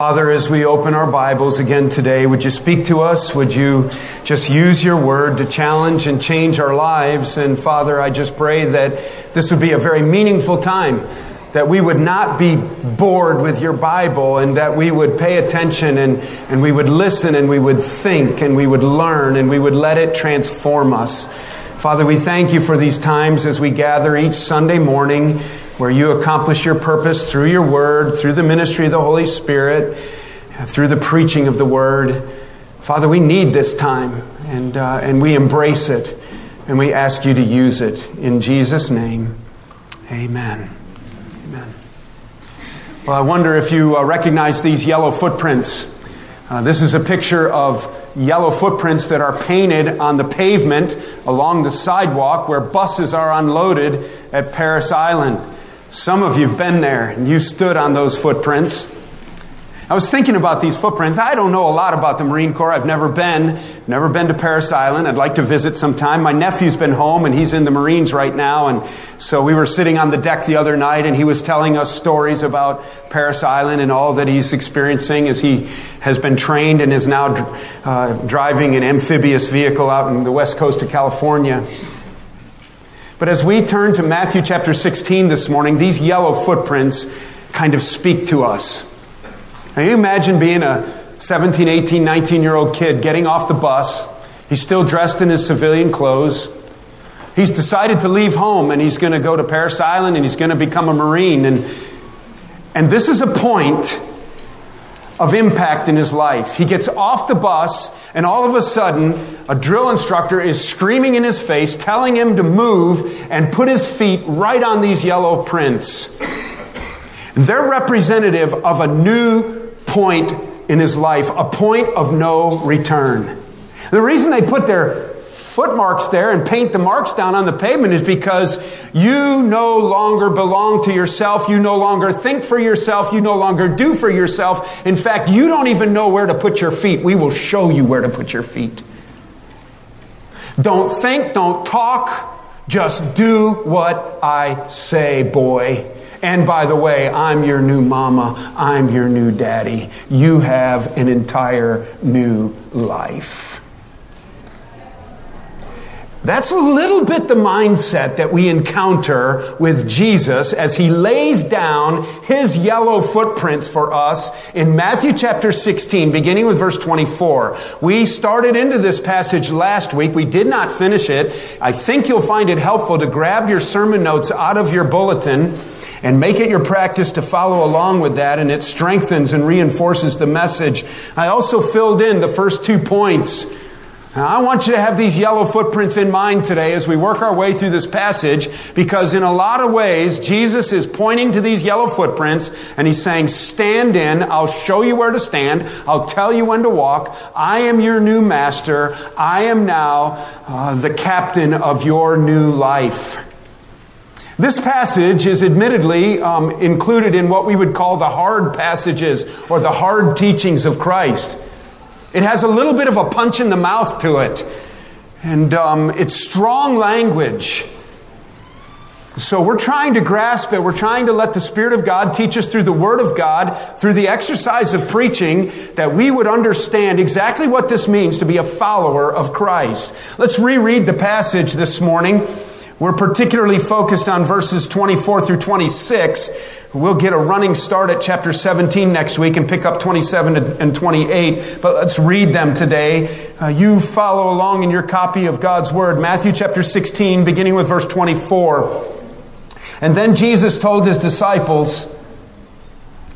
Father, as we open our Bibles again today, would you speak to us? Would you just use your word to challenge and change our lives? And Father, I just pray that this would be a very meaningful time, that we would not be bored with your Bible and that we would pay attention and, and we would listen and we would think and we would learn and we would let it transform us. Father, we thank you for these times as we gather each Sunday morning where you accomplish your purpose through your word, through the ministry of the Holy Spirit, through the preaching of the word. Father, we need this time and, uh, and we embrace it and we ask you to use it. In Jesus' name, amen. Amen. Well, I wonder if you uh, recognize these yellow footprints. Uh, this is a picture of yellow footprints that are painted on the pavement along the sidewalk where buses are unloaded at Parris Island. Some of you have been there and you stood on those footprints. I was thinking about these footprints. I don't know a lot about the Marine Corps. I've never been, never been to Parris Island. I'd like to visit sometime. My nephew's been home and he's in the Marines right now. And so we were sitting on the deck the other night and he was telling us stories about Parris Island and all that he's experiencing as he has been trained and is now uh, driving an amphibious vehicle out in the west coast of California. But as we turn to Matthew chapter 16 this morning, these yellow footprints kind of speak to us. Now, you imagine being a 17, 18, 19 year old kid getting off the bus. He's still dressed in his civilian clothes. He's decided to leave home and he's going to go to Parris Island and he's going to become a Marine. And, and this is a point of impact in his life. He gets off the bus, and all of a sudden, a drill instructor is screaming in his face, telling him to move and put his feet right on these yellow prints. They're representative of a new point in his life, a point of no return. The reason they put their footmarks there and paint the marks down on the pavement is because you no longer belong to yourself. You no longer think for yourself. You no longer do for yourself. In fact, you don't even know where to put your feet. We will show you where to put your feet. Don't think, don't talk. Just do what I say, boy. And by the way, I'm your new mama. I'm your new daddy. You have an entire new life. That's a little bit the mindset that we encounter with Jesus as he lays down his yellow footprints for us in Matthew chapter 16, beginning with verse 24. We started into this passage last week. We did not finish it. I think you'll find it helpful to grab your sermon notes out of your bulletin and make it your practice to follow along with that, and it strengthens and reinforces the message. I also filled in the first two points now, I want you to have these yellow footprints in mind today as we work our way through this passage because in a lot of ways, Jesus is pointing to these yellow footprints and he's saying, stand in. I'll show you where to stand. I'll tell you when to walk. I am your new master. I am now uh, the captain of your new life. This passage is admittedly um, included in what we would call the hard passages or the hard teachings of Christ. It has a little bit of a punch in the mouth to it. And um, it's strong language. So we're trying to grasp it. We're trying to let the Spirit of God teach us through the Word of God, through the exercise of preaching, that we would understand exactly what this means to be a follower of Christ. Let's reread the passage this morning. We're particularly focused on verses 24 through 26. We'll get a running start at chapter 17 next week and pick up 27 and 28, but let's read them today. Uh, you follow along in your copy of God's Word, Matthew chapter 16, beginning with verse 24. And then Jesus told his disciples,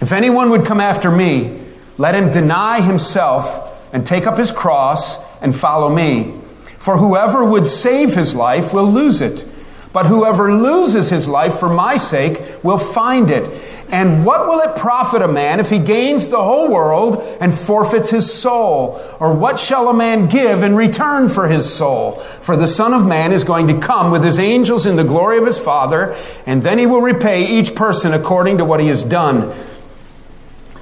If anyone would come after me, let him deny himself and take up his cross and follow me. For whoever would save his life will lose it. But whoever loses his life for my sake will find it. And what will it profit a man if he gains the whole world and forfeits his soul? Or what shall a man give in return for his soul? For the Son of Man is going to come with his angels in the glory of his Father, and then he will repay each person according to what he has done.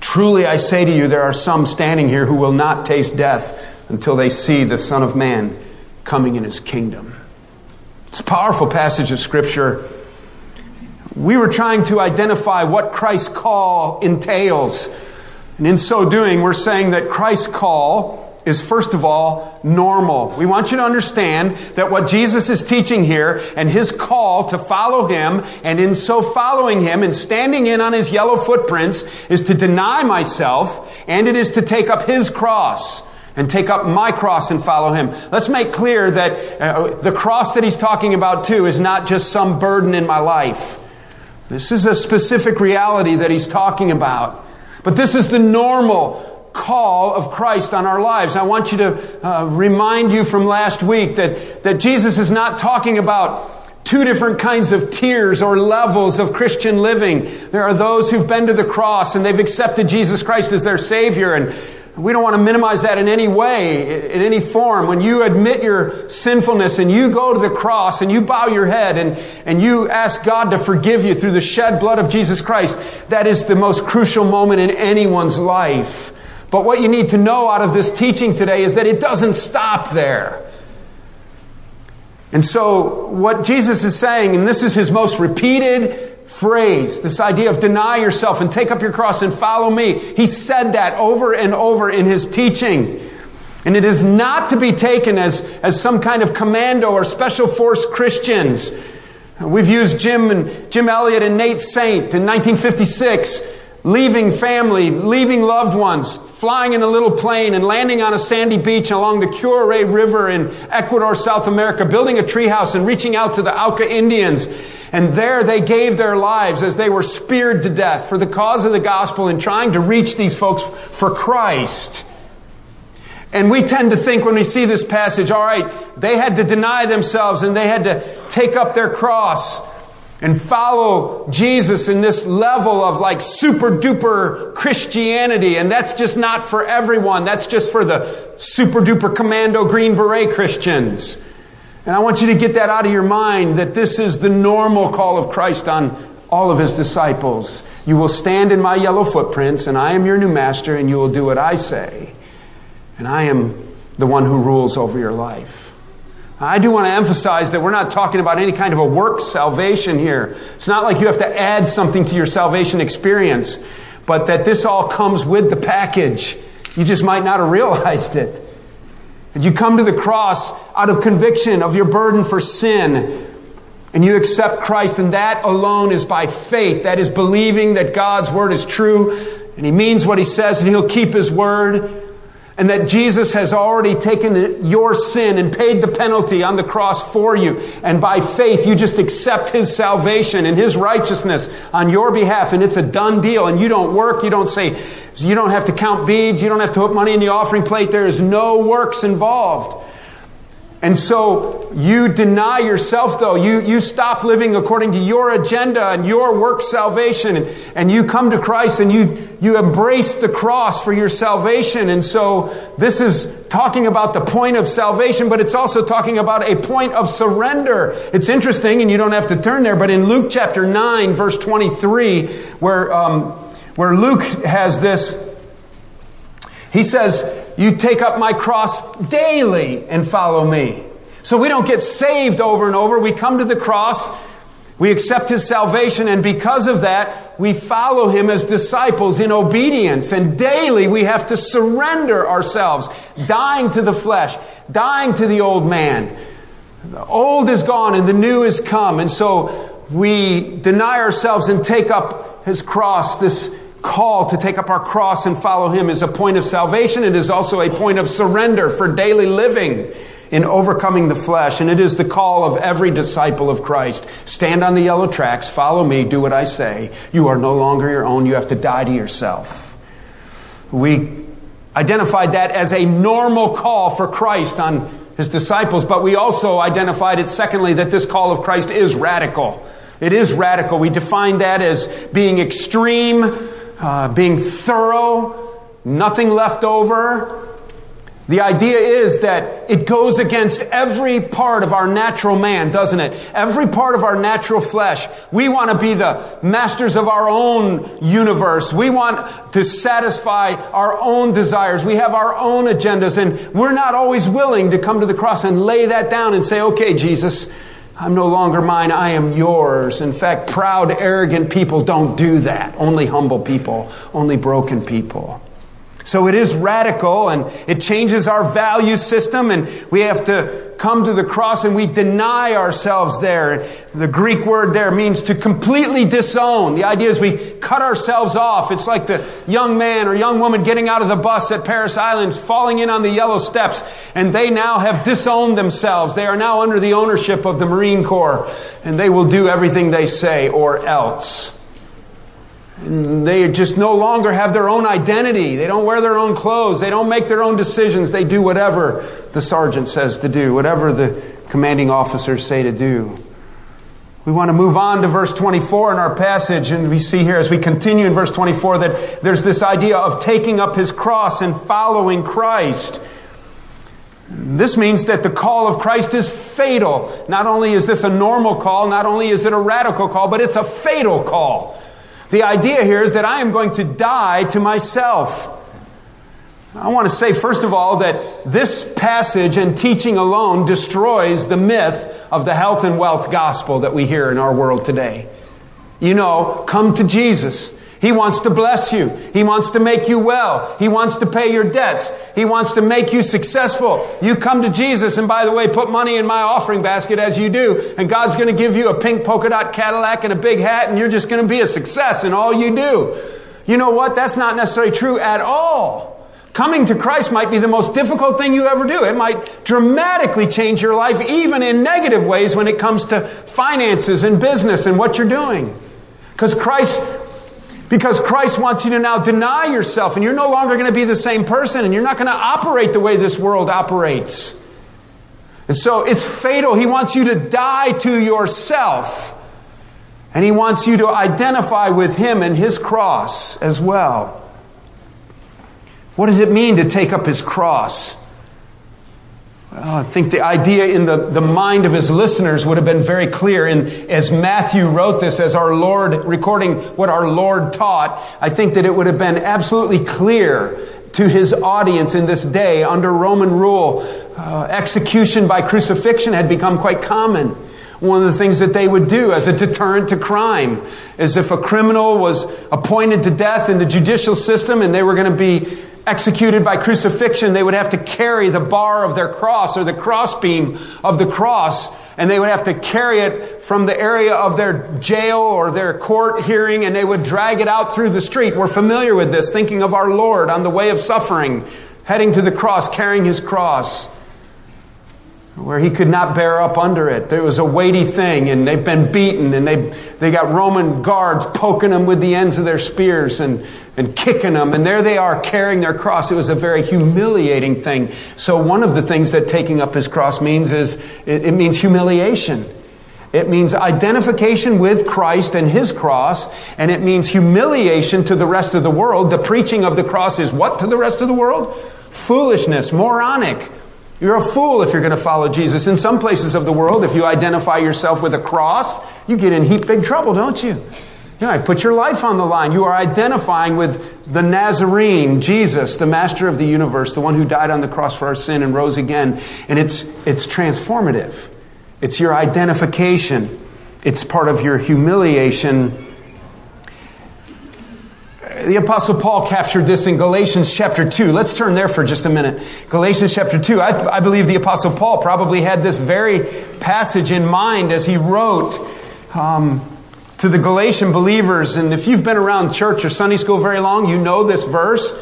Truly I say to you, there are some standing here who will not taste death until they see the Son of Man coming in his kingdom. It's a powerful passage of Scripture. We were trying to identify what Christ's call entails. And in so doing, we're saying that Christ's call is first of all normal. We want you to understand that what Jesus is teaching here and his call to follow him and in so following him and standing in on his yellow footprints is to deny myself and it is to take up his cross and take up my cross and follow him. Let's make clear that uh, the cross that he's talking about too is not just some burden in my life. This is a specific reality that he's talking about. But this is the normal call of Christ on our lives. I want you to uh, remind you from last week that, that Jesus is not talking about two different kinds of tiers or levels of Christian living. There are those who've been to the cross and they've accepted Jesus Christ as their Savior and we don't want to minimize that in any way, in any form. When you admit your sinfulness and you go to the cross and you bow your head and, and you ask God to forgive you through the shed blood of Jesus Christ, that is the most crucial moment in anyone's life. But what you need to know out of this teaching today is that it doesn't stop there. And so, what Jesus is saying, and this is his most repeated phrase, this idea of deny yourself and take up your cross and follow me. He said that over and over in his teaching. And it is not to be taken as, as some kind of commando or special force Christians. We've used Jim and Jim Elliot and Nate Saint in 1956 leaving family, leaving loved ones, flying in a little plane and landing on a sandy beach along the Curaray River in Ecuador, South America, building a treehouse and reaching out to the Auca Indians. And there they gave their lives as they were speared to death for the cause of the gospel and trying to reach these folks for Christ. And we tend to think when we see this passage, all right, they had to deny themselves and they had to take up their cross and follow Jesus in this level of like super duper Christianity. And that's just not for everyone. That's just for the super duper commando green beret Christians. And I want you to get that out of your mind that this is the normal call of Christ on all of his disciples. You will stand in my yellow footprints, and I am your new master, and you will do what I say. And I am the one who rules over your life. I do want to emphasize that we're not talking about any kind of a work salvation here. It's not like you have to add something to your salvation experience, but that this all comes with the package. You just might not have realized it. And you come to the cross out of conviction of your burden for sin, and you accept Christ, and that alone is by faith. That is believing that God's word is true, and He means what He says, and He'll keep His word and that Jesus has already taken your sin and paid the penalty on the cross for you. And by faith, you just accept His salvation and His righteousness on your behalf. And it's a done deal. And you don't work. You don't say, you don't have to count beads. You don't have to put money in the offering plate. There is no works involved. And so you deny yourself, though. You, you stop living according to your agenda and your work salvation, and, and you come to Christ and you, you embrace the cross for your salvation. And so this is talking about the point of salvation, but it's also talking about a point of surrender. It's interesting, and you don't have to turn there, but in Luke chapter 9, verse 23, where, um, where Luke has this, he says, you take up my cross daily and follow me. So we don't get saved over and over. We come to the cross, we accept his salvation, and because of that, we follow him as disciples in obedience. And daily we have to surrender ourselves, dying to the flesh, dying to the old man. The old is gone and the new is come. And so we deny ourselves and take up his cross, this call to take up our cross and follow Him is a point of salvation. It is also a point of surrender for daily living in overcoming the flesh. And it is the call of every disciple of Christ. Stand on the yellow tracks, follow me, do what I say. You are no longer your own. You have to die to yourself. We identified that as a normal call for Christ on his disciples, but we also identified it, secondly, that this call of Christ is radical. It is radical. We define that as being extreme, uh, being thorough, nothing left over. The idea is that it goes against every part of our natural man, doesn't it? Every part of our natural flesh. We want to be the masters of our own universe. We want to satisfy our own desires. We have our own agendas and we're not always willing to come to the cross and lay that down and say, okay, Jesus, I'm no longer mine, I am yours. In fact, proud, arrogant people don't do that. Only humble people, only broken people. So it is radical and it changes our value system and we have to come to the cross and we deny ourselves there. The Greek word there means to completely disown. The idea is we cut ourselves off. It's like the young man or young woman getting out of the bus at Parris Island, falling in on the yellow steps, and they now have disowned themselves. They are now under the ownership of the Marine Corps and they will do everything they say or else. They just no longer have their own identity. They don't wear their own clothes. They don't make their own decisions. They do whatever the sergeant says to do, whatever the commanding officers say to do. We want to move on to verse 24 in our passage, and we see here as we continue in verse 24 that there's this idea of taking up his cross and following Christ. This means that the call of Christ is fatal. Not only is this a normal call, not only is it a radical call, but it's a fatal call. The idea here is that I am going to die to myself. I want to say, first of all, that this passage and teaching alone destroys the myth of the health and wealth gospel that we hear in our world today. You know, come to Jesus. He wants to bless you. He wants to make you well. He wants to pay your debts. He wants to make you successful. You come to Jesus, and by the way, put money in my offering basket as you do, and God's going to give you a pink polka dot Cadillac and a big hat, and you're just going to be a success in all you do. You know what? That's not necessarily true at all. Coming to Christ might be the most difficult thing you ever do. It might dramatically change your life, even in negative ways when it comes to finances and business and what you're doing. Because Christ because Christ wants you to now deny yourself and you're no longer going to be the same person and you're not going to operate the way this world operates. And so it's fatal. He wants you to die to yourself. And he wants you to identify with him and his cross as well. What does it mean to take up his cross? Well, I think the idea in the, the mind of his listeners would have been very clear. And as Matthew wrote this, as our Lord, recording what our Lord taught, I think that it would have been absolutely clear to his audience in this day under Roman rule. Uh, execution by crucifixion had become quite common. One of the things that they would do as a deterrent to crime is if a criminal was appointed to death in the judicial system and they were going to be executed by crucifixion, they would have to carry the bar of their cross or the crossbeam of the cross, and they would have to carry it from the area of their jail or their court hearing, and they would drag it out through the street. We're familiar with this, thinking of our Lord on the way of suffering, heading to the cross, carrying his cross where he could not bear up under it. It was a weighty thing, and they've been beaten, and they, they got Roman guards poking them with the ends of their spears and, and kicking them, and there they are carrying their cross. It was a very humiliating thing. So, one of the things that taking up his cross means is it, it means humiliation. It means identification with Christ and His cross, and it means humiliation to the rest of the world. The preaching of the cross is what to the rest of the world? Foolishness, moronic, you're a fool if you're going to follow Jesus. In some places of the world, if you identify yourself with a cross, you get in heap big trouble, don't you? Know, I put your life on the line. You are identifying with the Nazarene, Jesus, the master of the universe, the one who died on the cross for our sin and rose again. And it's, it's transformative. It's your identification. It's part of your humiliation the Apostle Paul captured this in Galatians chapter 2. Let's turn there for just a minute. Galatians chapter 2. I, I, believe the Apostle Paul probably had this very passage in mind as he wrote um, to the Galatian believers. And if you've been around church or Sunday school very long, you know this verse.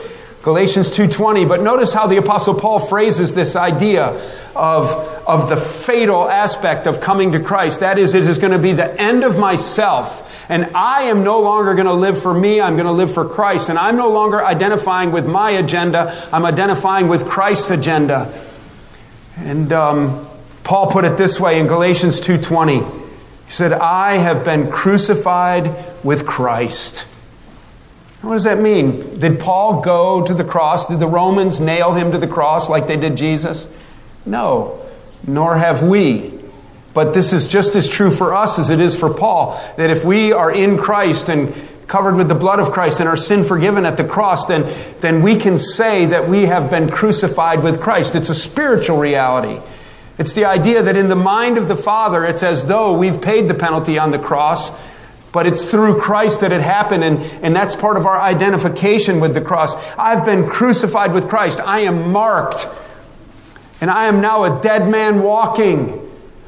Galatians 2:20 but notice how the apostle Paul phrases this idea of of the fatal aspect of coming to Christ that is it is going to be the end of myself and I am no longer going to live for me I'm going to live for Christ and I'm no longer identifying with my agenda I'm identifying with Christ's agenda and um, Paul put it this way in Galatians 2:20 he said I have been crucified with Christ what does that mean? Did Paul go to the cross? Did the Romans nail him to the cross like they did Jesus? No, nor have we. But this is just as true for us as it is for Paul that if we are in Christ and covered with the blood of Christ and our sin forgiven at the cross, then, then we can say that we have been crucified with Christ. It's a spiritual reality. It's the idea that in the mind of the Father, it's as though we've paid the penalty on the cross But it's through Christ that it happened, and, and that's part of our identification with the cross. I've been crucified with Christ. I am marked. And I am now a dead man walking.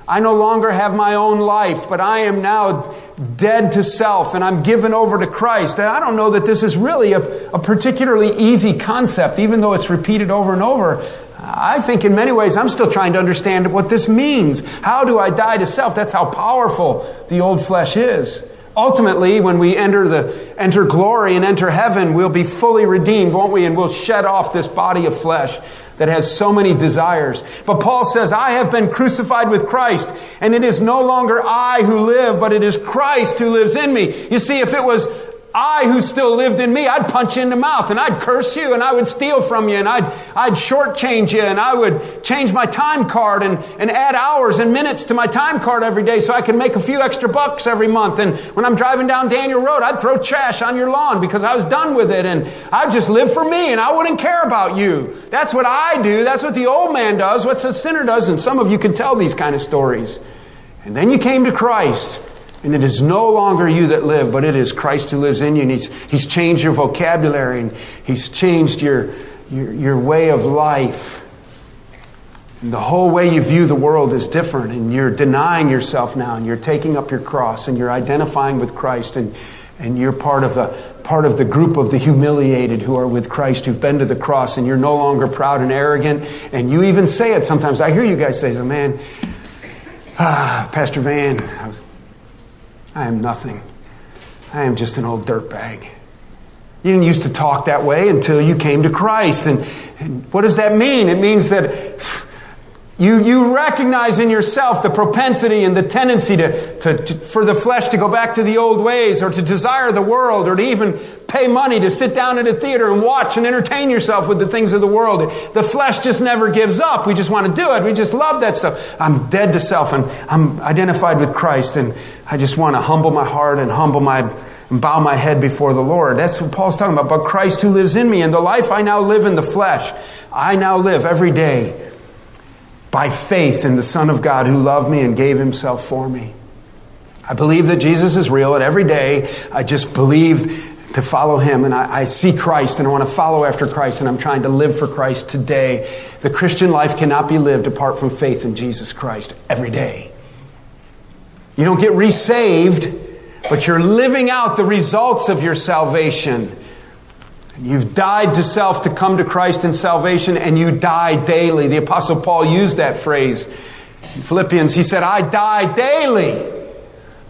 I no longer have my own life, but I am now dead to self and I'm given over to Christ. And I don't know that this is really a, a, particularly easy concept, even though it's repeated over and over. I think in many ways I'm still trying to understand what this means. How do I die to self? That's how powerful the old flesh is. Ultimately, when we enter the enter glory and enter heaven, we'll be fully redeemed, won't we? And we'll shed off this body of flesh that has so many desires. But Paul says, I have been crucified with Christ, and it is no longer I who live, but it is Christ who lives in me. You see, if it was I who still lived in me, I'd punch you in the mouth and I'd curse you and I would steal from you and I'd, I'd shortchange you and I would change my time card and, and add hours and minutes to my time card every day so I could make a few extra bucks every month. And when I'm driving down Daniel Road, I'd throw trash on your lawn because I was done with it and I'd just live for me and I wouldn't care about you. That's what I do. That's what the old man does. What the sinner does. And some of you can tell these kind of stories. And then you came to Christ. And it is no longer you that live, but it is Christ who lives in you. And He's, he's changed your vocabulary and He's changed your, your, your way of life. And the whole way you view the world is different. And you're denying yourself now and you're taking up your cross and you're identifying with Christ and, and you're part of the part of the group of the humiliated who are with Christ who've been to the cross and you're no longer proud and arrogant and you even say it sometimes I hear you guys say man ah Pastor Van I am nothing. I am just an old dirtbag. You didn't used to talk that way until you came to Christ. And, and what does that mean? It means that you, you recognize in yourself the propensity and the tendency to, to, to, for the flesh to go back to the old ways or to desire the world or to even pay money to sit down at a theater and watch and entertain yourself with the things of the world. The flesh just never gives up. We just want to do it. We just love that stuff. I'm dead to self and I'm identified with Christ and I just want to humble my heart and humble my and bow my head before the Lord. That's what Paul's talking about. But Christ who lives in me and the life I now live in the flesh, I now live every day by faith in the Son of God who loved me and gave himself for me. I believe that Jesus is real, and every day I just believe to follow him, and I, I, see Christ, and I want to follow after Christ, and I'm trying to live for Christ today. The Christian life cannot be lived apart from faith in Jesus Christ every day. You don't get resaved, but you're living out the results of your salvation. You've died to self to come to Christ in salvation, and you die daily. The Apostle Paul used that phrase in Philippians. He said, I die daily.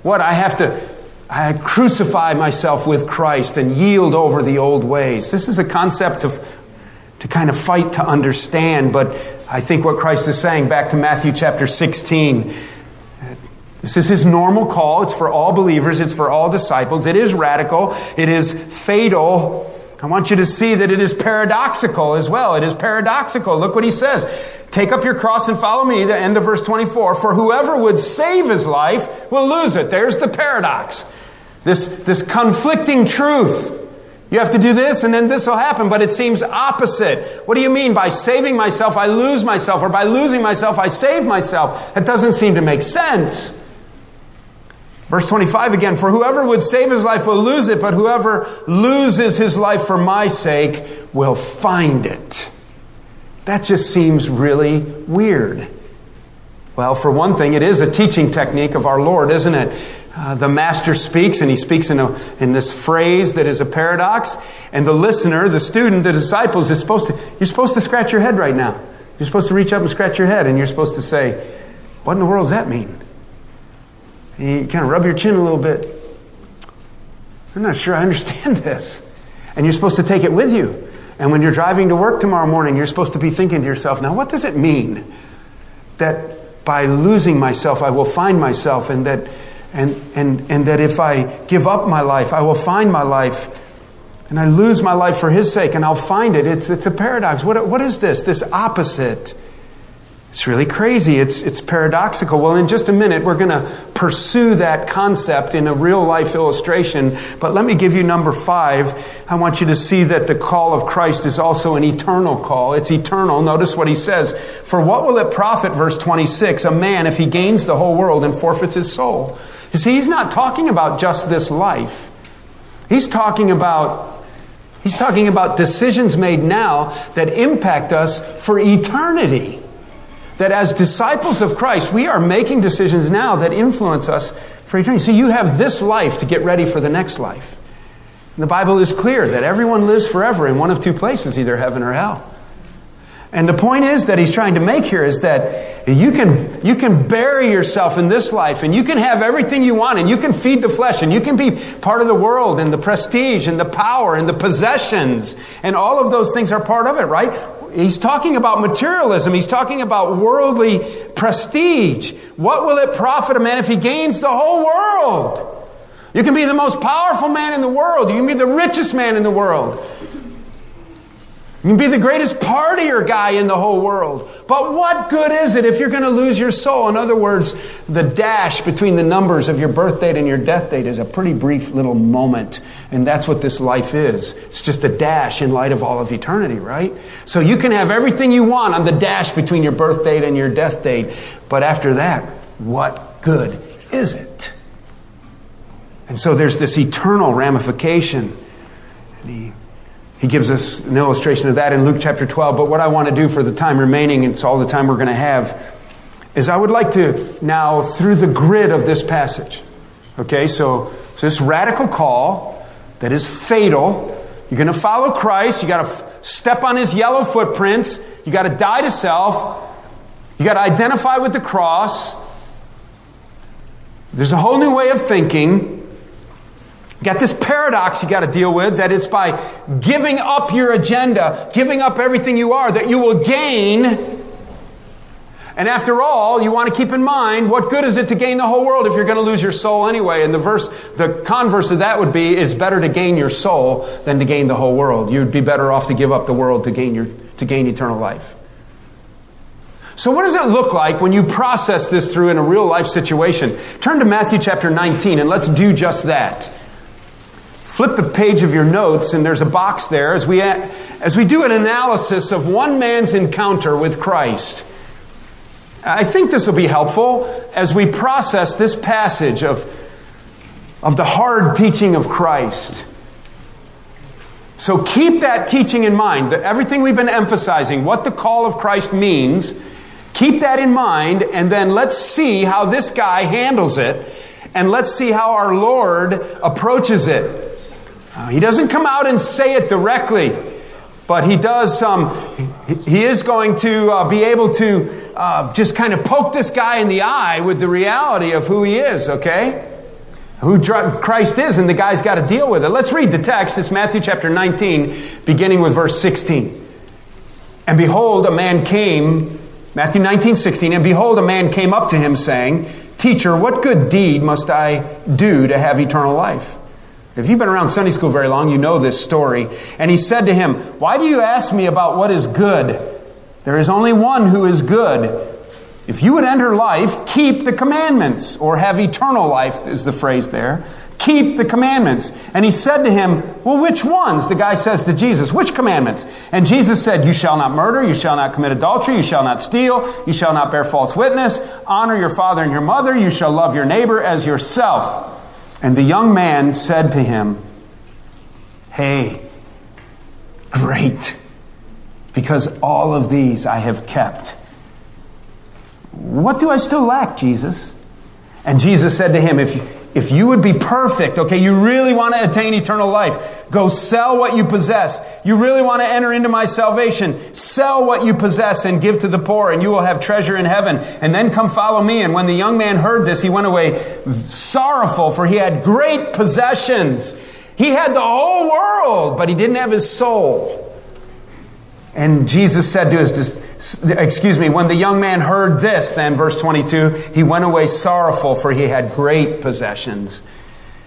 What? I have to I crucify myself with Christ and yield over the old ways. This is a concept of to kind of fight to understand, but I think what Christ is saying back to Matthew chapter 16. This is his normal call. It's for all believers. It's for all disciples. It is radical. It is fatal. I want you to see that it is paradoxical as well. It is paradoxical. Look what he says. Take up your cross and follow me, the end of verse 24. For whoever would save his life will lose it. There's the paradox. This, this conflicting truth. You have to do this and then this will happen, but it seems opposite. What do you mean? By saving myself, I lose myself, or by losing myself, I save myself. That doesn't seem to make sense. Verse 25 again, for whoever would save his life will lose it, but whoever loses his life for my sake will find it. That just seems really weird. Well, for one thing, it is a teaching technique of our Lord, isn't it? Uh, the master speaks, and he speaks in, a, in this phrase that is a paradox, and the listener, the student, the disciples, is supposed to, you're supposed to scratch your head right now. You're supposed to reach up and scratch your head, and you're supposed to say, What in the world does that mean? You kind of rub your chin a little bit. I'm not sure I understand this. And you're supposed to take it with you. And when you're driving to work tomorrow morning, you're supposed to be thinking to yourself, now what does it mean that by losing myself, I will find myself, and that, and, and, and that if I give up my life, I will find my life, and I lose my life for His sake, and I'll find it? It's, it's a paradox. What, what is this? This opposite. It's really crazy. It's, it's paradoxical. Well, in just a minute, we're going to pursue that concept in a real life illustration. But let me give you number five. I want you to see that the call of Christ is also an eternal call. It's eternal. Notice what he says. For what will it profit, verse 26, a man if he gains the whole world and forfeits his soul? You see, he's not talking about just this life. He's talking about He's talking about decisions made now that impact us for eternity. That as disciples of Christ, we are making decisions now that influence us for eternity. See, you have this life to get ready for the next life. And the Bible is clear that everyone lives forever in one of two places, either heaven or hell. And the point is that he's trying to make here is that you can, you can bury yourself in this life and you can have everything you want and you can feed the flesh and you can be part of the world and the prestige and the power and the possessions and all of those things are part of it, right? He's talking about materialism. He's talking about worldly prestige. What will it profit a man if he gains the whole world? You can be the most powerful man in the world. You can be the richest man in the world. You can be the greatest partier guy in the whole world. But what good is it if you're going to lose your soul? In other words, the dash between the numbers of your birth date and your death date is a pretty brief little moment. And that's what this life is. It's just a dash in light of all of eternity, right? So you can have everything you want on the dash between your birth date and your death date. But after that, what good is it? And so there's this eternal ramification. And he he gives us an illustration of that in Luke chapter 12. But what I want to do for the time remaining, and it's all the time we're going to have, is I would like to now, through the grid of this passage, okay, so, so this radical call that is fatal. You're going to follow Christ. You got to step on his yellow footprints. You got to die to self. You got to identify with the cross. There's a whole new way of thinking. Got this paradox you got to deal with that it's by giving up your agenda, giving up everything you are, that you will gain. And after all, you want to keep in mind what good is it to gain the whole world if you're going to lose your soul anyway? And the verse, the converse of that would be it's better to gain your soul than to gain the whole world. You'd be better off to give up the world to gain your, to gain eternal life. So what does it look like when you process this through in a real life situation? Turn to Matthew chapter 19 and let's do just that flip the page of your notes and there's a box there as we, as we do an analysis of one man's encounter with Christ. I think this will be helpful as we process this passage of, of the hard teaching of Christ. So keep that teaching in mind, that everything we've been emphasizing, what the call of Christ means, keep that in mind, and then let's see how this guy handles it, and let's see how our Lord approaches it. Uh, he doesn't come out and say it directly, but he does. Um, he is going to uh, be able to uh, just kind of poke this guy in the eye with the reality of who he is. Okay, who Christ is, and the guy's got to deal with it. Let's read the text. It's Matthew chapter 19, beginning with verse 16. And behold, a man came. Matthew 19, 16. And behold, a man came up to him, saying, Teacher, what good deed must I do to have eternal life? If you've been around Sunday school very long, you know this story. And he said to him, Why do you ask me about what is good? There is only one who is good. If you would enter life, keep the commandments, or have eternal life, is the phrase there. Keep the commandments. And he said to him, Well, which ones? The guy says to Jesus, Which commandments? And Jesus said, You shall not murder, you shall not commit adultery, you shall not steal, you shall not bear false witness, honor your father and your mother, you shall love your neighbor as yourself. And the young man said to him, Hey, great, because all of these I have kept. What do I still lack, Jesus? And Jesus said to him, If you, if you would be perfect, okay, you really want to attain eternal life, go sell what you possess. You really want to enter into my salvation, sell what you possess and give to the poor, and you will have treasure in heaven. And then come follow me. And when the young man heard this, he went away sorrowful, for he had great possessions. He had the whole world, but he didn't have his soul. And Jesus said to his, excuse me, when the young man heard this, then, verse 22, he went away sorrowful, for he had great possessions.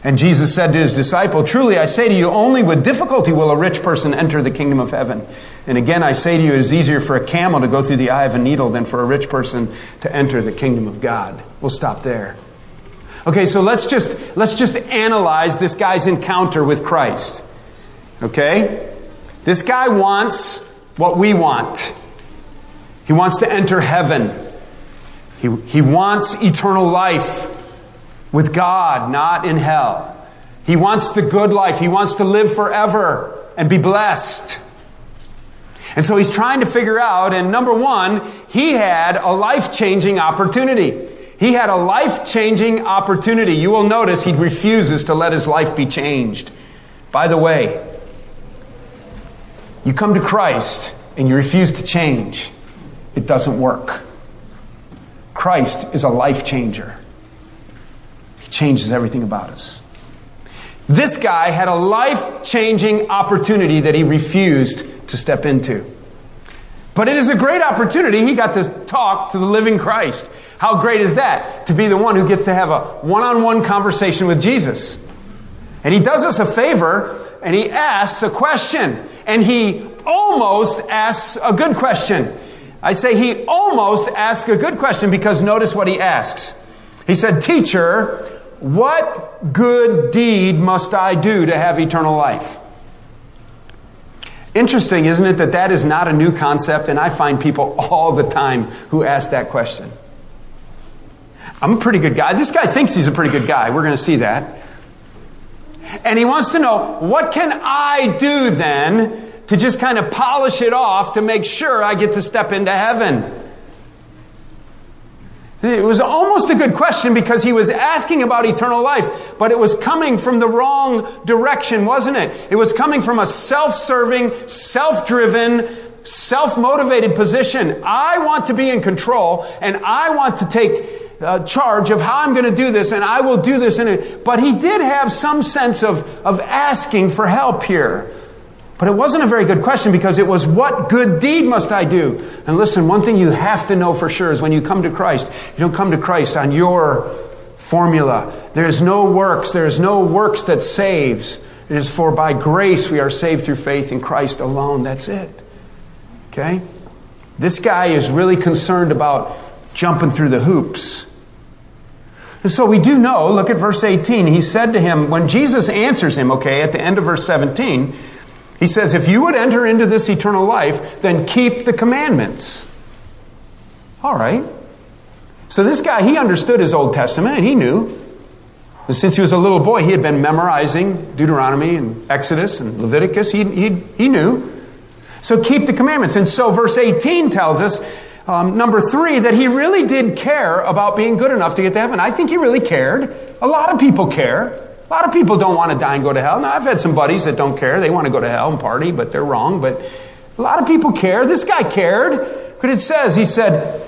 And Jesus said to his disciple, Truly I say to you, only with difficulty will a rich person enter the kingdom of heaven. And again I say to you, it is easier for a camel to go through the eye of a needle than for a rich person to enter the kingdom of God. We'll stop there. Okay, so let's just, let's just analyze this guy's encounter with Christ. Okay? This guy wants what we want. He wants to enter heaven. He, he wants eternal life with God, not in hell. He wants the good life. He wants to live forever and be blessed. And so he's trying to figure out, and number one, he had a life changing opportunity. He had a life changing opportunity. You will notice he refuses to let his life be changed. By the way, you come to Christ and you refuse to change, it doesn't work. Christ is a life changer He changes everything about us. This guy had a life changing opportunity that he refused to step into. But it is a great opportunity. He got to talk to the living Christ. How great is that? To be the one who gets to have a one on one conversation with Jesus. And he does us a favor and he asks a question. And he almost asks a good question. I say he almost asks a good question because notice what he asks. He said, Teacher, what good deed must I do to have eternal life? Interesting, isn't it, that that is not a new concept, and I find people all the time who ask that question. I'm a pretty good guy. This guy thinks he's a pretty good guy. We're going to see that. And he wants to know, what can I do then to just kind of polish it off to make sure I get to step into heaven? It was almost a good question because he was asking about eternal life, but it was coming from the wrong direction, wasn't it? It was coming from a self-serving, self-driven, self-motivated position. I want to be in control and I want to take uh, charge of how I'm going to do this and I will do this. In it. But he did have some sense of, of asking for help here. But it wasn't a very good question because it was, what good deed must I do? And listen, one thing you have to know for sure is when you come to Christ, you don't come to Christ on your formula. There's no works. There's no works that saves. It is for by grace we are saved through faith in Christ alone. That's it. Okay? This guy is really concerned about jumping through the hoops. And so we do know, look at verse 18. He said to him, when Jesus answers him, okay, at the end of verse 17, he says, If you would enter into this eternal life, then keep the commandments. All right. So this guy, he understood his Old Testament and he knew. And since he was a little boy, he had been memorizing Deuteronomy and Exodus and Leviticus. He, he, he knew. So keep the commandments. And so verse 18 tells us, um, number three, that he really did care about being good enough to get to heaven. I think he really cared. A lot of people care. A lot of people don't want to die and go to hell. Now, I've had some buddies that don't care. They want to go to hell and party, but they're wrong. But a lot of people care. This guy cared. But it says, he said,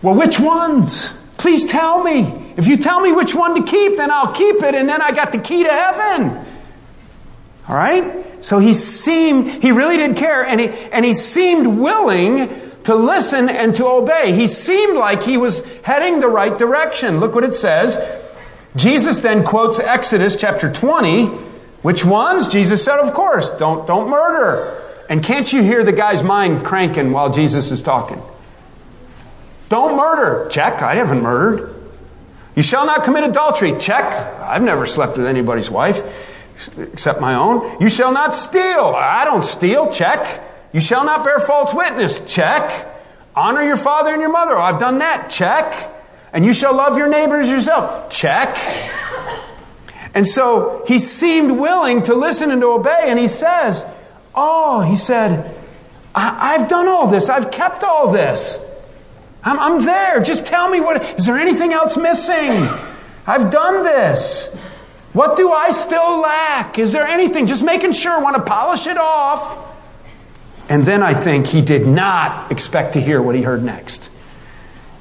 Well, which ones? Please tell me. If you tell me which one to keep, then I'll keep it, and then I got the key to heaven. All right? So he seemed, he really did care, and he, and he seemed willing to listen and to obey. He seemed like he was heading the right direction. Look what it says. Jesus then quotes Exodus chapter 20. Which ones? Jesus said, of course, don't, don't murder. And can't you hear the guy's mind cranking while Jesus is talking? Don't murder. Check. I haven't murdered. You shall not commit adultery. Check. I've never slept with anybody's wife except my own. You shall not steal. I don't steal. Check. You shall not bear false witness. Check. Honor your father and your mother. Oh, I've done that. Check. And you shall love your neighbors yourself. Check. And so he seemed willing to listen and to obey. And he says, Oh, he said, I- have done all this. I've kept all this. I'm-, I'm there. Just tell me what, is there anything else missing? I've done this. What do I still lack? Is there anything? Just making sure, I want to polish it off. And then I think he did not expect to hear what he heard next.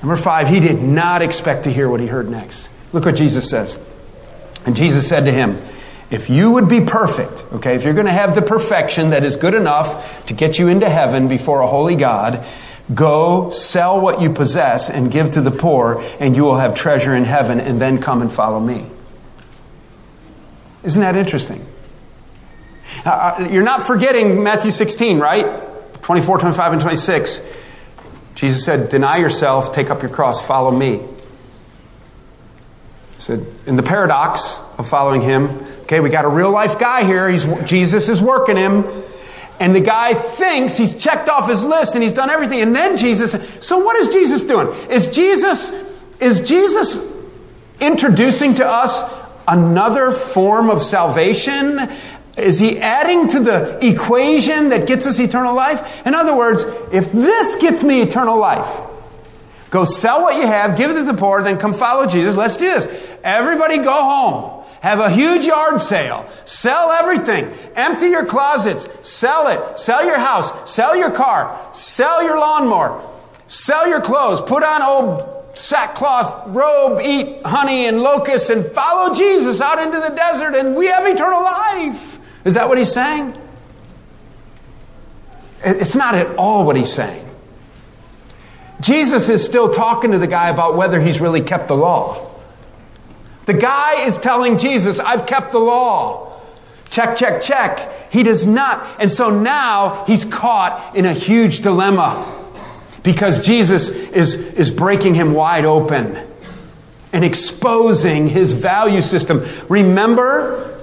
Number five, he did not expect to hear what he heard next. Look what Jesus says. And Jesus said to him, if you would be perfect, okay, if you're going to have the perfection that is good enough to get you into heaven before a holy God, go sell what you possess and give to the poor, and you will have treasure in heaven, and then come and follow me. Isn't that interesting? Uh, uh you're not forgetting Matthew 16, right? 24, 25, and 26. Jesus said, Deny yourself, take up your cross, follow me. He said, in the paradox of following him, okay, we got a real life guy here. He's, Jesus is working him. And the guy thinks he's checked off his list and he's done everything. And then Jesus, so what is Jesus doing? Is Jesus, is Jesus introducing to us another form of salvation? Is he adding to the equation that gets us eternal life? In other words, if this gets me eternal life, go sell what you have, give it to the poor, then come follow Jesus. Let's do this. Everybody go home. Have a huge yard sale. Sell everything. Empty your closets. Sell it. Sell your house. Sell your car. Sell your lawnmower. Sell your clothes. Put on old sackcloth robe, eat honey and locusts, and follow Jesus out into the desert, and we have eternal life. Is that what he's saying? It's not at all what he's saying. Jesus is still talking to the guy about whether he's really kept the law. The guy is telling Jesus, I've kept the law. Check, check, check. He does not. And so now he's caught in a huge dilemma because Jesus is, is breaking him wide open and exposing his value system. Remember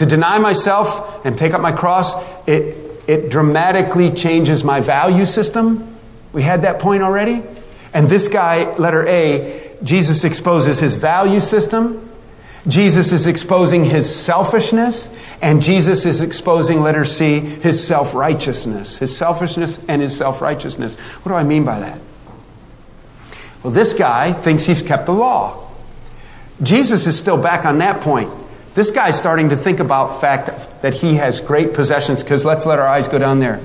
to deny myself and take up my cross, it, it dramatically changes my value system. We had that point already. And this guy, letter A, Jesus exposes his value system. Jesus is exposing his selfishness. And Jesus is exposing, letter C, his self righteousness. His selfishness and his self righteousness. What do I mean by that? Well, this guy thinks he's kept the law. Jesus is still back on that point. This guy's starting to think about fact that he has great possessions because let's let our eyes go down there.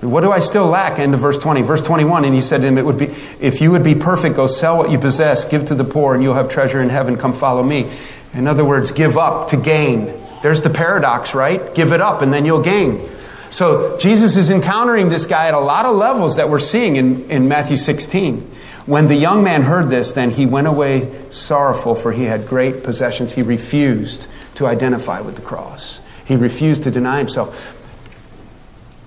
What do I still lack? End of verse 20. Verse 21, and he said to him, It would be, if you would be perfect, go sell what you possess, give to the poor, and you'll have treasure in heaven. Come follow me. In other words, give up to gain. There's the paradox, right? Give it up and then you'll gain. So Jesus is encountering this guy at a lot of levels that we're seeing in, in Matthew 16. When the young man heard this, then he went away sorrowful, for he had great possessions. He refused to identify with the cross, he refused to deny himself.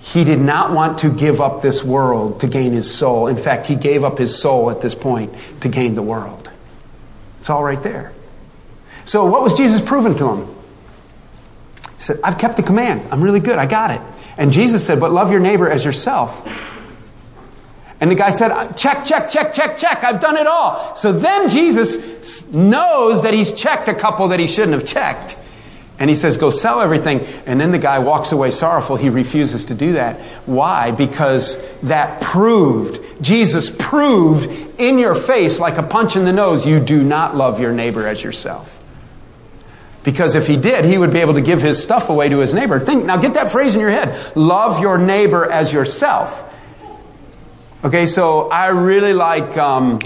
He did not want to give up this world to gain his soul. In fact, he gave up his soul at this point to gain the world. It's all right there. So, what was Jesus proving to him? He said, I've kept the commands. I'm really good. I got it. And Jesus said, But love your neighbor as yourself. And the guy said, check, check, check, check, check. I've done it all. So then Jesus knows that he's checked a couple that he shouldn't have checked. And he says, go sell everything. And then the guy walks away sorrowful. He refuses to do that. Why? Because that proved, Jesus proved in your face, like a punch in the nose, you do not love your neighbor as yourself. Because if he did, he would be able to give his stuff away to his neighbor. Think, now get that phrase in your head. Love your neighbor as yourself. Okay, so I really like um,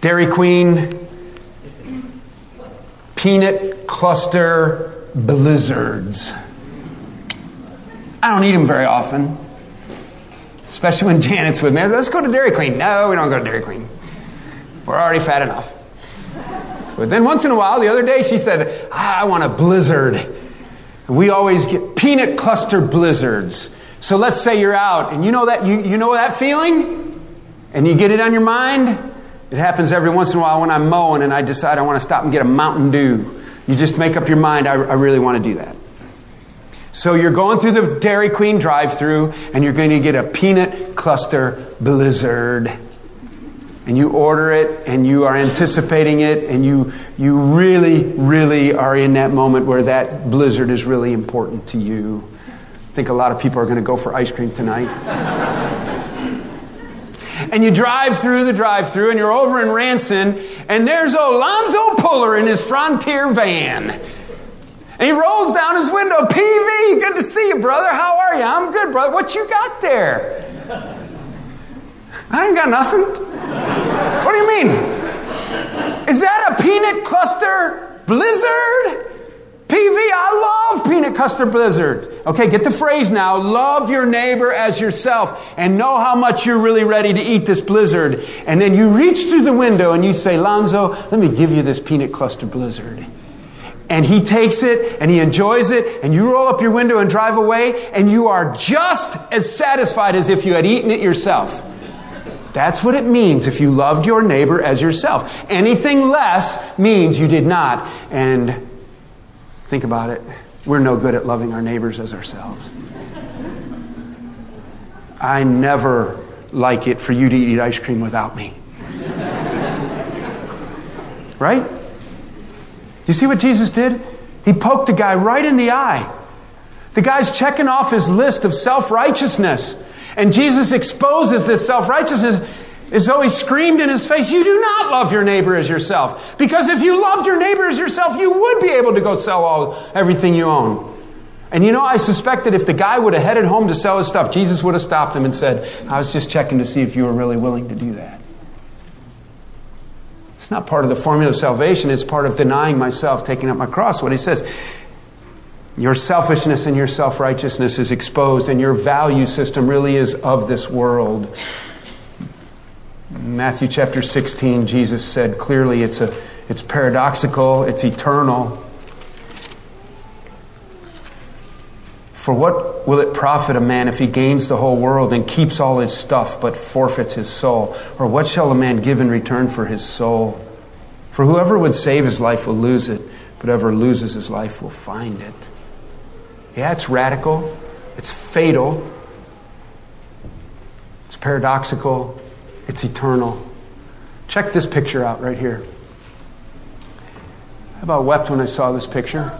Dairy Queen peanut cluster blizzards. I don't eat them very often, especially when Janet's with me. Let's go to Dairy Queen. No, we don't go to Dairy Queen. We're already fat enough. But then once in a while, the other day, she said, ah, I want a blizzard. we always get peanut cluster blizzards. So let's say you're out and you know that you, you know that feeling? And you get it on your mind? It happens every once in a while when I'm mowing and I decide I want to stop and get a Mountain Dew. You just make up your mind, I, I really want to do that. So you're going through the Dairy Queen drive through and you're going to get a peanut cluster blizzard. And you order it and you are anticipating it and you, you really, really are in that moment where that blizzard is really important to you I think a lot of people are going to go for ice cream tonight. and you drive through the drive through and you're over in Ranson and there's Alonzo Puller in his Frontier van. And he rolls down his window, PV, good to see you, brother. How are you? I'm good, brother. What you got there? I ain't got nothing. What do you mean? Is that a peanut cluster blizzard? PV, I love peanut cluster blizzard. Okay, get the phrase now. Love your neighbor as yourself and know how much you're really ready to eat this blizzard. And then you reach through the window and you say, Lonzo, let me give you this peanut cluster blizzard. and he takes it and he enjoys it and you roll up your window and drive away and you are just as satisfied as if you had eaten it yourself. That's what it means if you loved your neighbor as yourself. Anything less means you did not. And think about it. We're no good at loving our neighbors as ourselves. I never like it for you to eat ice cream without me. Right? You see what Jesus did? He poked the guy right in the eye. The guy's checking off his list of self righteousness. And Jesus exposes this self righteousness as though he screamed in his face, You do not love your neighbor as yourself. Because if you loved your neighbor as yourself, you would be able to go sell all, everything you own. And you know, I suspect that if the guy would have headed home to sell his stuff, Jesus would have stopped him and said, I was just checking to see if you were really willing to do that. It's not part of the formula of salvation, it's part of denying myself, taking up my cross. What he says, your selfishness and your self righteousness is exposed, and your value system really is of this world. Matthew chapter 16, Jesus said clearly it's, a, it's paradoxical, it's eternal. For what will it profit a man if he gains the whole world and keeps all his stuff but forfeits his soul? Or what shall a man give in return for his soul? For whoever would save his life will lose it, but whoever loses his life will find it. Yeah, it's radical, it's fatal, it's paradoxical, it's eternal. Check this picture out right here. I about wept when I saw this picture.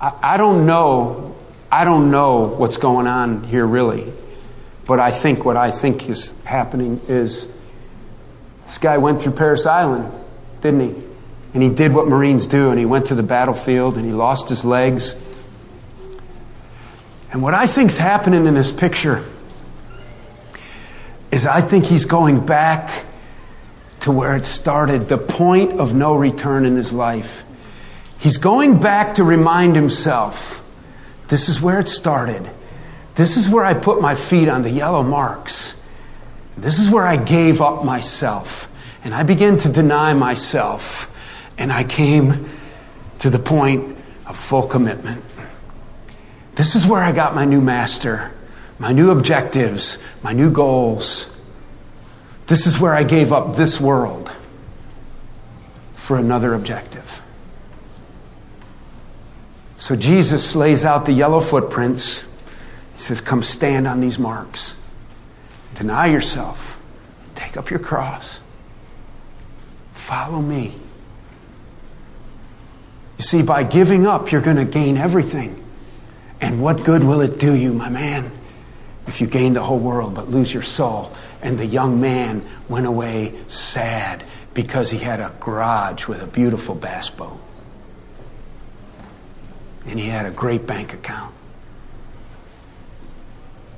I, I don't know. I don't know what's going on here really. But I think what I think is happening is this guy went through Parris Island, didn't he? And he did what Marines do, and he went to the battlefield and he lost his legs. And what I think's happening in this picture is I think he's going back to where it started, the point of no return in his life. He's going back to remind himself this is where it started. This is where I put my feet on the yellow marks. This is where I gave up myself. And I began to deny myself. And I came to the point of full commitment. This is where I got my new master, my new objectives, my new goals. This is where I gave up this world for another objective. So Jesus lays out the yellow footprints. He says, Come stand on these marks. Deny yourself. Take up your cross. Follow me. You see, by giving up, you're going to gain everything. And what good will it do you, my man, if you gain the whole world but lose your soul? And the young man went away sad because he had a garage with a beautiful bass boat and he had a great bank account.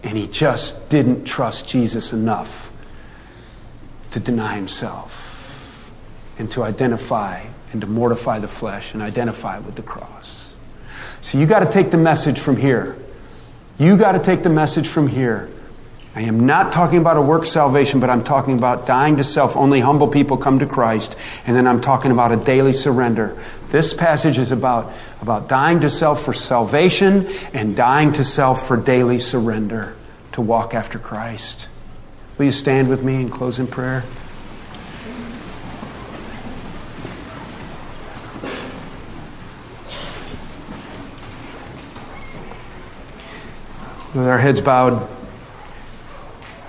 And he just didn't trust Jesus enough to deny himself and to identify and to mortify the flesh and identify with the cross. So you got to take the message from here. You got to take the message from here I am not talking about a work salvation, but I'm talking about dying to self. Only humble people come to Christ. And then I'm talking about a daily surrender. This passage is about, about dying to self for salvation and dying to self for daily surrender to walk after Christ. Will you stand with me and close in prayer? With our heads bowed,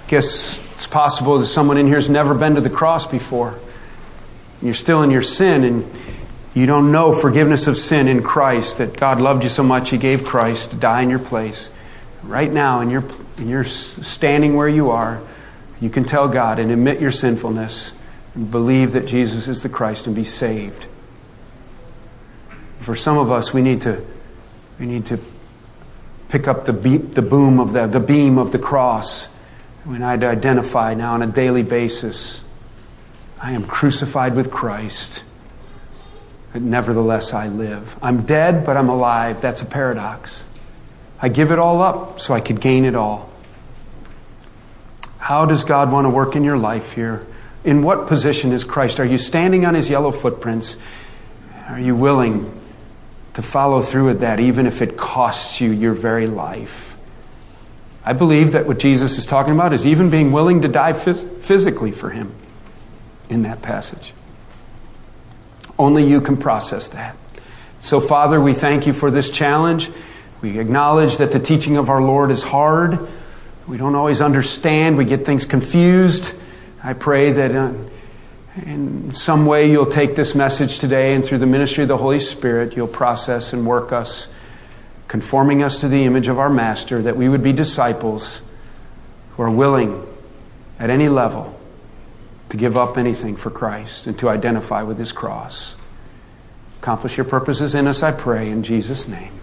guess it's possible that someone in here has never been to the cross before. You're still in your sin and you don't know forgiveness of sin in Christ, that God loved you so much, He gave Christ to die in your place. Right now, in your, in your standing where you are, you can tell God and admit your sinfulness and believe that Jesus is the Christ and be saved. For some of us, we need to, we need to pick up the, beep, the boom of the, the beam of the cross when I'd identify now on a daily basis, I am crucified with Christ, but nevertheless I live. I'm dead, but I'm alive. That's a paradox. I give it all up so I could gain it all. How does God want to work in your life here? In what position is Christ? Are you standing on his yellow footprints? Are you willing to follow through with that, even if it costs you your very life? I believe that what Jesus is talking about is even being willing to die physically for him in that passage. Only you can process that. So, Father, we thank you for this challenge. We acknowledge that the teaching of our Lord is hard. We don't always understand, we get things confused. I pray that uh, in some way you'll take this message today and through the ministry of the Holy Spirit, you'll process and work us, conforming us to the image of our Master, that we would be disciples who are willing at any level to give up anything for Christ and to identify with his cross. Accomplish your purposes in us, I pray, in Jesus' name.